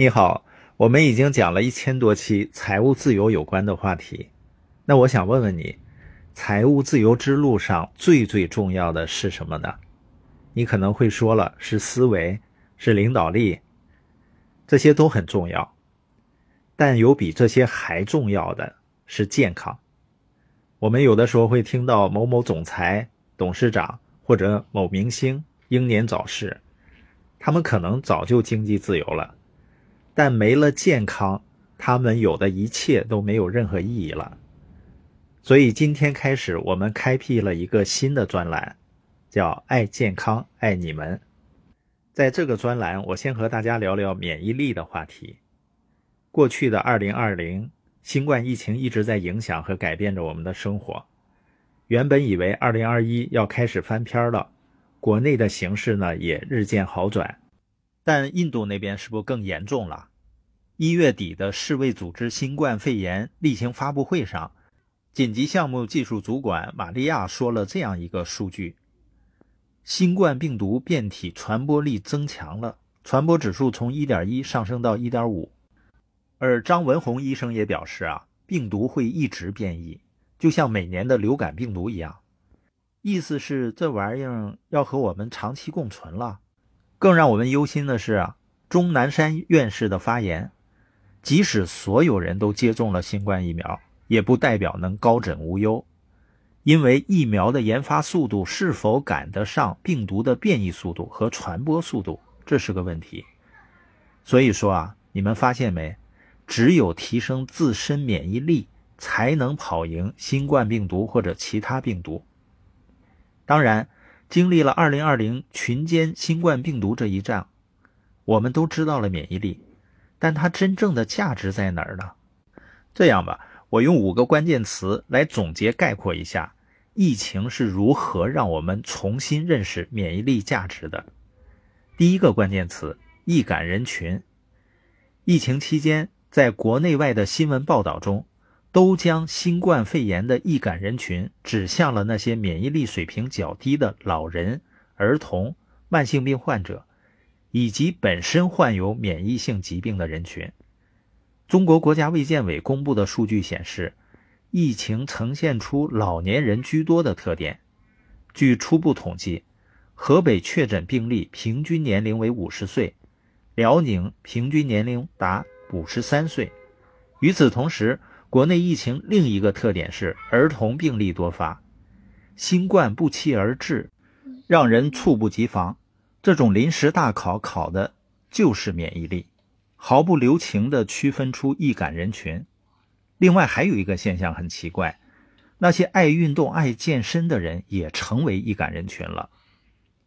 你好，我们已经讲了一千多期财务自由有关的话题，那我想问问你，财务自由之路上最最重要的是什么呢？你可能会说了，是思维，是领导力，这些都很重要，但有比这些还重要的是健康。我们有的时候会听到某某总裁、董事长或者某明星英年早逝，他们可能早就经济自由了。但没了健康，他们有的一切都没有任何意义了。所以今天开始，我们开辟了一个新的专栏，叫“爱健康，爱你们”。在这个专栏，我先和大家聊聊免疫力的话题。过去的2020，新冠疫情一直在影响和改变着我们的生活。原本以为2021要开始翻篇了，国内的形势呢也日渐好转。但印度那边是不是更严重了？一月底的世卫组织新冠肺炎例行发布会上，紧急项目技术主管玛利亚说了这样一个数据：新冠病毒变体传播力增强了，传播指数从1.1上升到1.5。而张文宏医生也表示啊，病毒会一直变异，就像每年的流感病毒一样。意思是这玩意儿要和我们长期共存了。更让我们忧心的是啊，钟南山院士的发言，即使所有人都接种了新冠疫苗，也不代表能高枕无忧，因为疫苗的研发速度是否赶得上病毒的变异速度和传播速度，这是个问题。所以说啊，你们发现没？只有提升自身免疫力，才能跑赢新冠病毒或者其他病毒。当然。经历了2020群间新冠病毒这一仗，我们都知道了免疫力，但它真正的价值在哪儿呢？这样吧，我用五个关键词来总结概括一下，疫情是如何让我们重新认识免疫力价值的。第一个关键词：易感人群。疫情期间，在国内外的新闻报道中。都将新冠肺炎的易感人群指向了那些免疫力水平较低的老人、儿童、慢性病患者，以及本身患有免疫性疾病的人群。中国国家卫健委公布的数据显示，疫情呈现出老年人居多的特点。据初步统计，河北确诊病例平均年龄为五十岁，辽宁平均年龄达五十三岁。与此同时，国内疫情另一个特点是儿童病例多发，新冠不期而至，让人猝不及防。这种临时大考考的就是免疫力，毫不留情地区分出易感人群。另外还有一个现象很奇怪，那些爱运动、爱健身的人也成为易感人群了。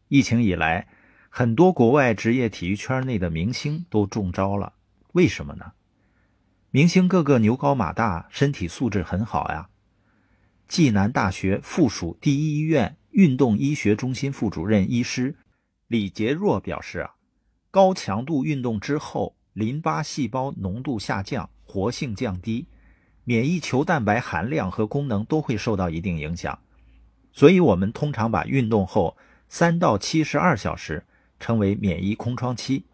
疫情以来，很多国外职业体育圈内的明星都中招了，为什么呢？明星个个牛高马大，身体素质很好呀。暨南大学附属第一医院运动医学中心副主任医师李杰若表示啊，高强度运动之后，淋巴细胞浓度下降，活性降低，免疫球蛋白含量和功能都会受到一定影响。所以，我们通常把运动后三到七十二小时称为免疫空窗期。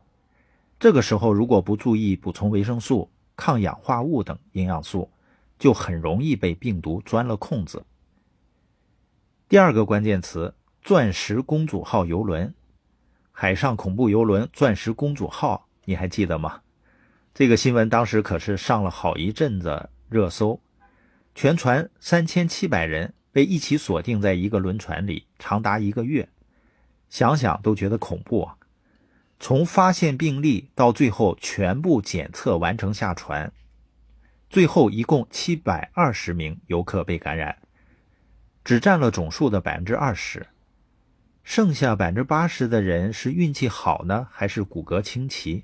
这个时候，如果不注意补充维生素，抗氧化物等营养素就很容易被病毒钻了空子。第二个关键词：钻石公主号游轮，海上恐怖游轮“钻石公主号”，你还记得吗？这个新闻当时可是上了好一阵子热搜。全船三千七百人被一起锁定在一个轮船里，长达一个月，想想都觉得恐怖啊。从发现病例到最后全部检测完成下船，最后一共七百二十名游客被感染，只占了总数的百分之二十，剩下百分之八十的人是运气好呢，还是骨骼清奇？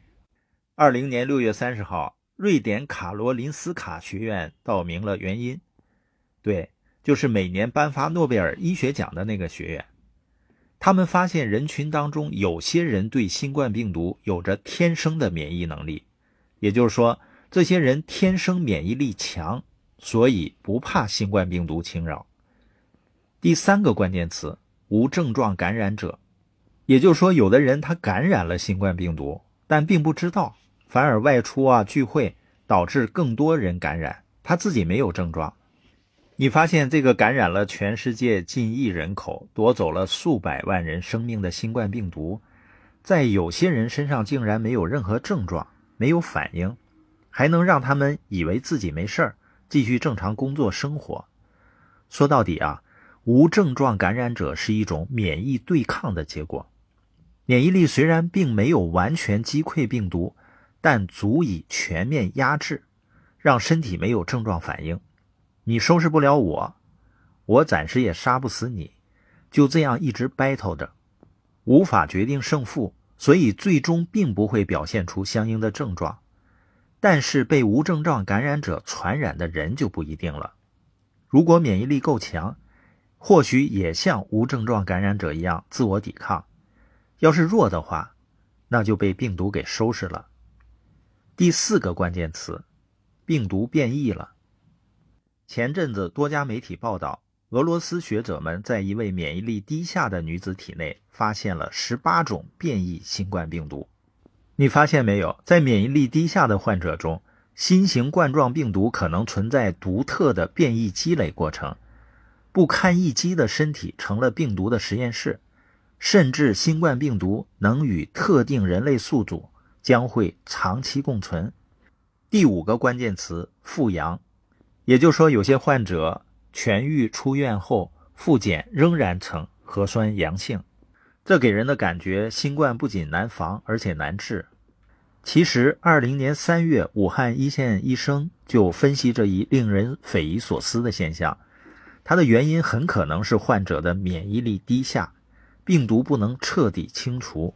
二零年六月三十号，瑞典卡罗林斯卡学院道明了原因，对，就是每年颁发诺贝尔医学奖的那个学院。他们发现人群当中有些人对新冠病毒有着天生的免疫能力，也就是说，这些人天生免疫力强，所以不怕新冠病毒侵扰。第三个关键词：无症状感染者，也就是说，有的人他感染了新冠病毒，但并不知道，反而外出啊聚会，导致更多人感染，他自己没有症状。你发现这个感染了全世界近亿人口、夺走了数百万人生命的新冠病毒，在有些人身上竟然没有任何症状，没有反应，还能让他们以为自己没事儿，继续正常工作生活。说到底啊，无症状感染者是一种免疫对抗的结果。免疫力虽然并没有完全击溃病毒，但足以全面压制，让身体没有症状反应。你收拾不了我，我暂时也杀不死你，就这样一直 battle 着，无法决定胜负，所以最终并不会表现出相应的症状。但是被无症状感染者传染的人就不一定了。如果免疫力够强，或许也像无症状感染者一样自我抵抗；要是弱的话，那就被病毒给收拾了。第四个关键词，病毒变异了。前阵子，多家媒体报道，俄罗斯学者们在一位免疫力低下的女子体内发现了十八种变异新冠病毒。你发现没有，在免疫力低下的患者中，新型冠状病毒可能存在独特的变异积累过程，不堪一击的身体成了病毒的实验室，甚至新冠病毒能与特定人类宿主将会长期共存。第五个关键词：复阳。也就是说，有些患者痊愈出院后复检仍然呈核酸阳性，这给人的感觉，新冠不仅难防，而且难治。其实，二零年三月，武汉一线医生就分析这一令人匪夷所思的现象，它的原因很可能是患者的免疫力低下，病毒不能彻底清除，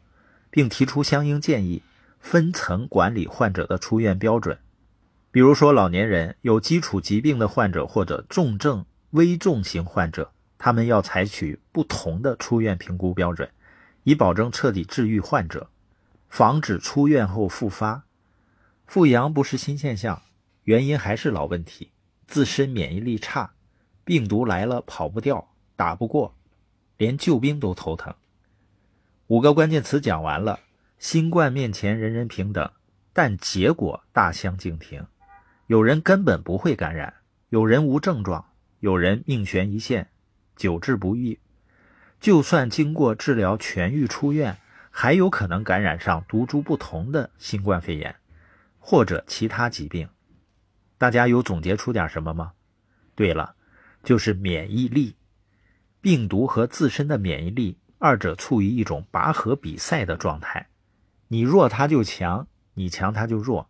并提出相应建议，分层管理患者的出院标准。比如说，老年人、有基础疾病的患者或者重症、危重型患者，他们要采取不同的出院评估标准，以保证彻底治愈患者，防止出院后复发。复阳不是新现象，原因还是老问题：自身免疫力差，病毒来了跑不掉、打不过，连救兵都头疼。五个关键词讲完了，新冠面前人人平等，但结果大相径庭。有人根本不会感染，有人无症状，有人命悬一线，久治不愈。就算经过治疗痊愈出院，还有可能感染上毒株不同的新冠肺炎或者其他疾病。大家有总结出点什么吗？对了，就是免疫力。病毒和自身的免疫力，二者处于一种拔河比赛的状态，你弱它就强，你强它就弱。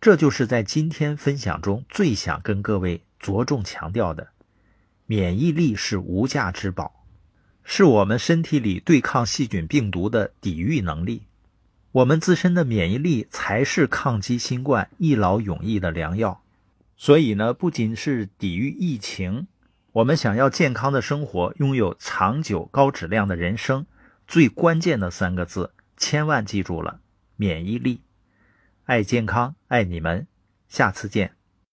这就是在今天分享中最想跟各位着重强调的：免疫力是无价之宝，是我们身体里对抗细菌病毒的抵御能力。我们自身的免疫力才是抗击新冠一劳永逸的良药。所以呢，不仅是抵御疫情，我们想要健康的生活，拥有长久高质量的人生，最关键的三个字，千万记住了：免疫力。爱健康，爱你们，下次见。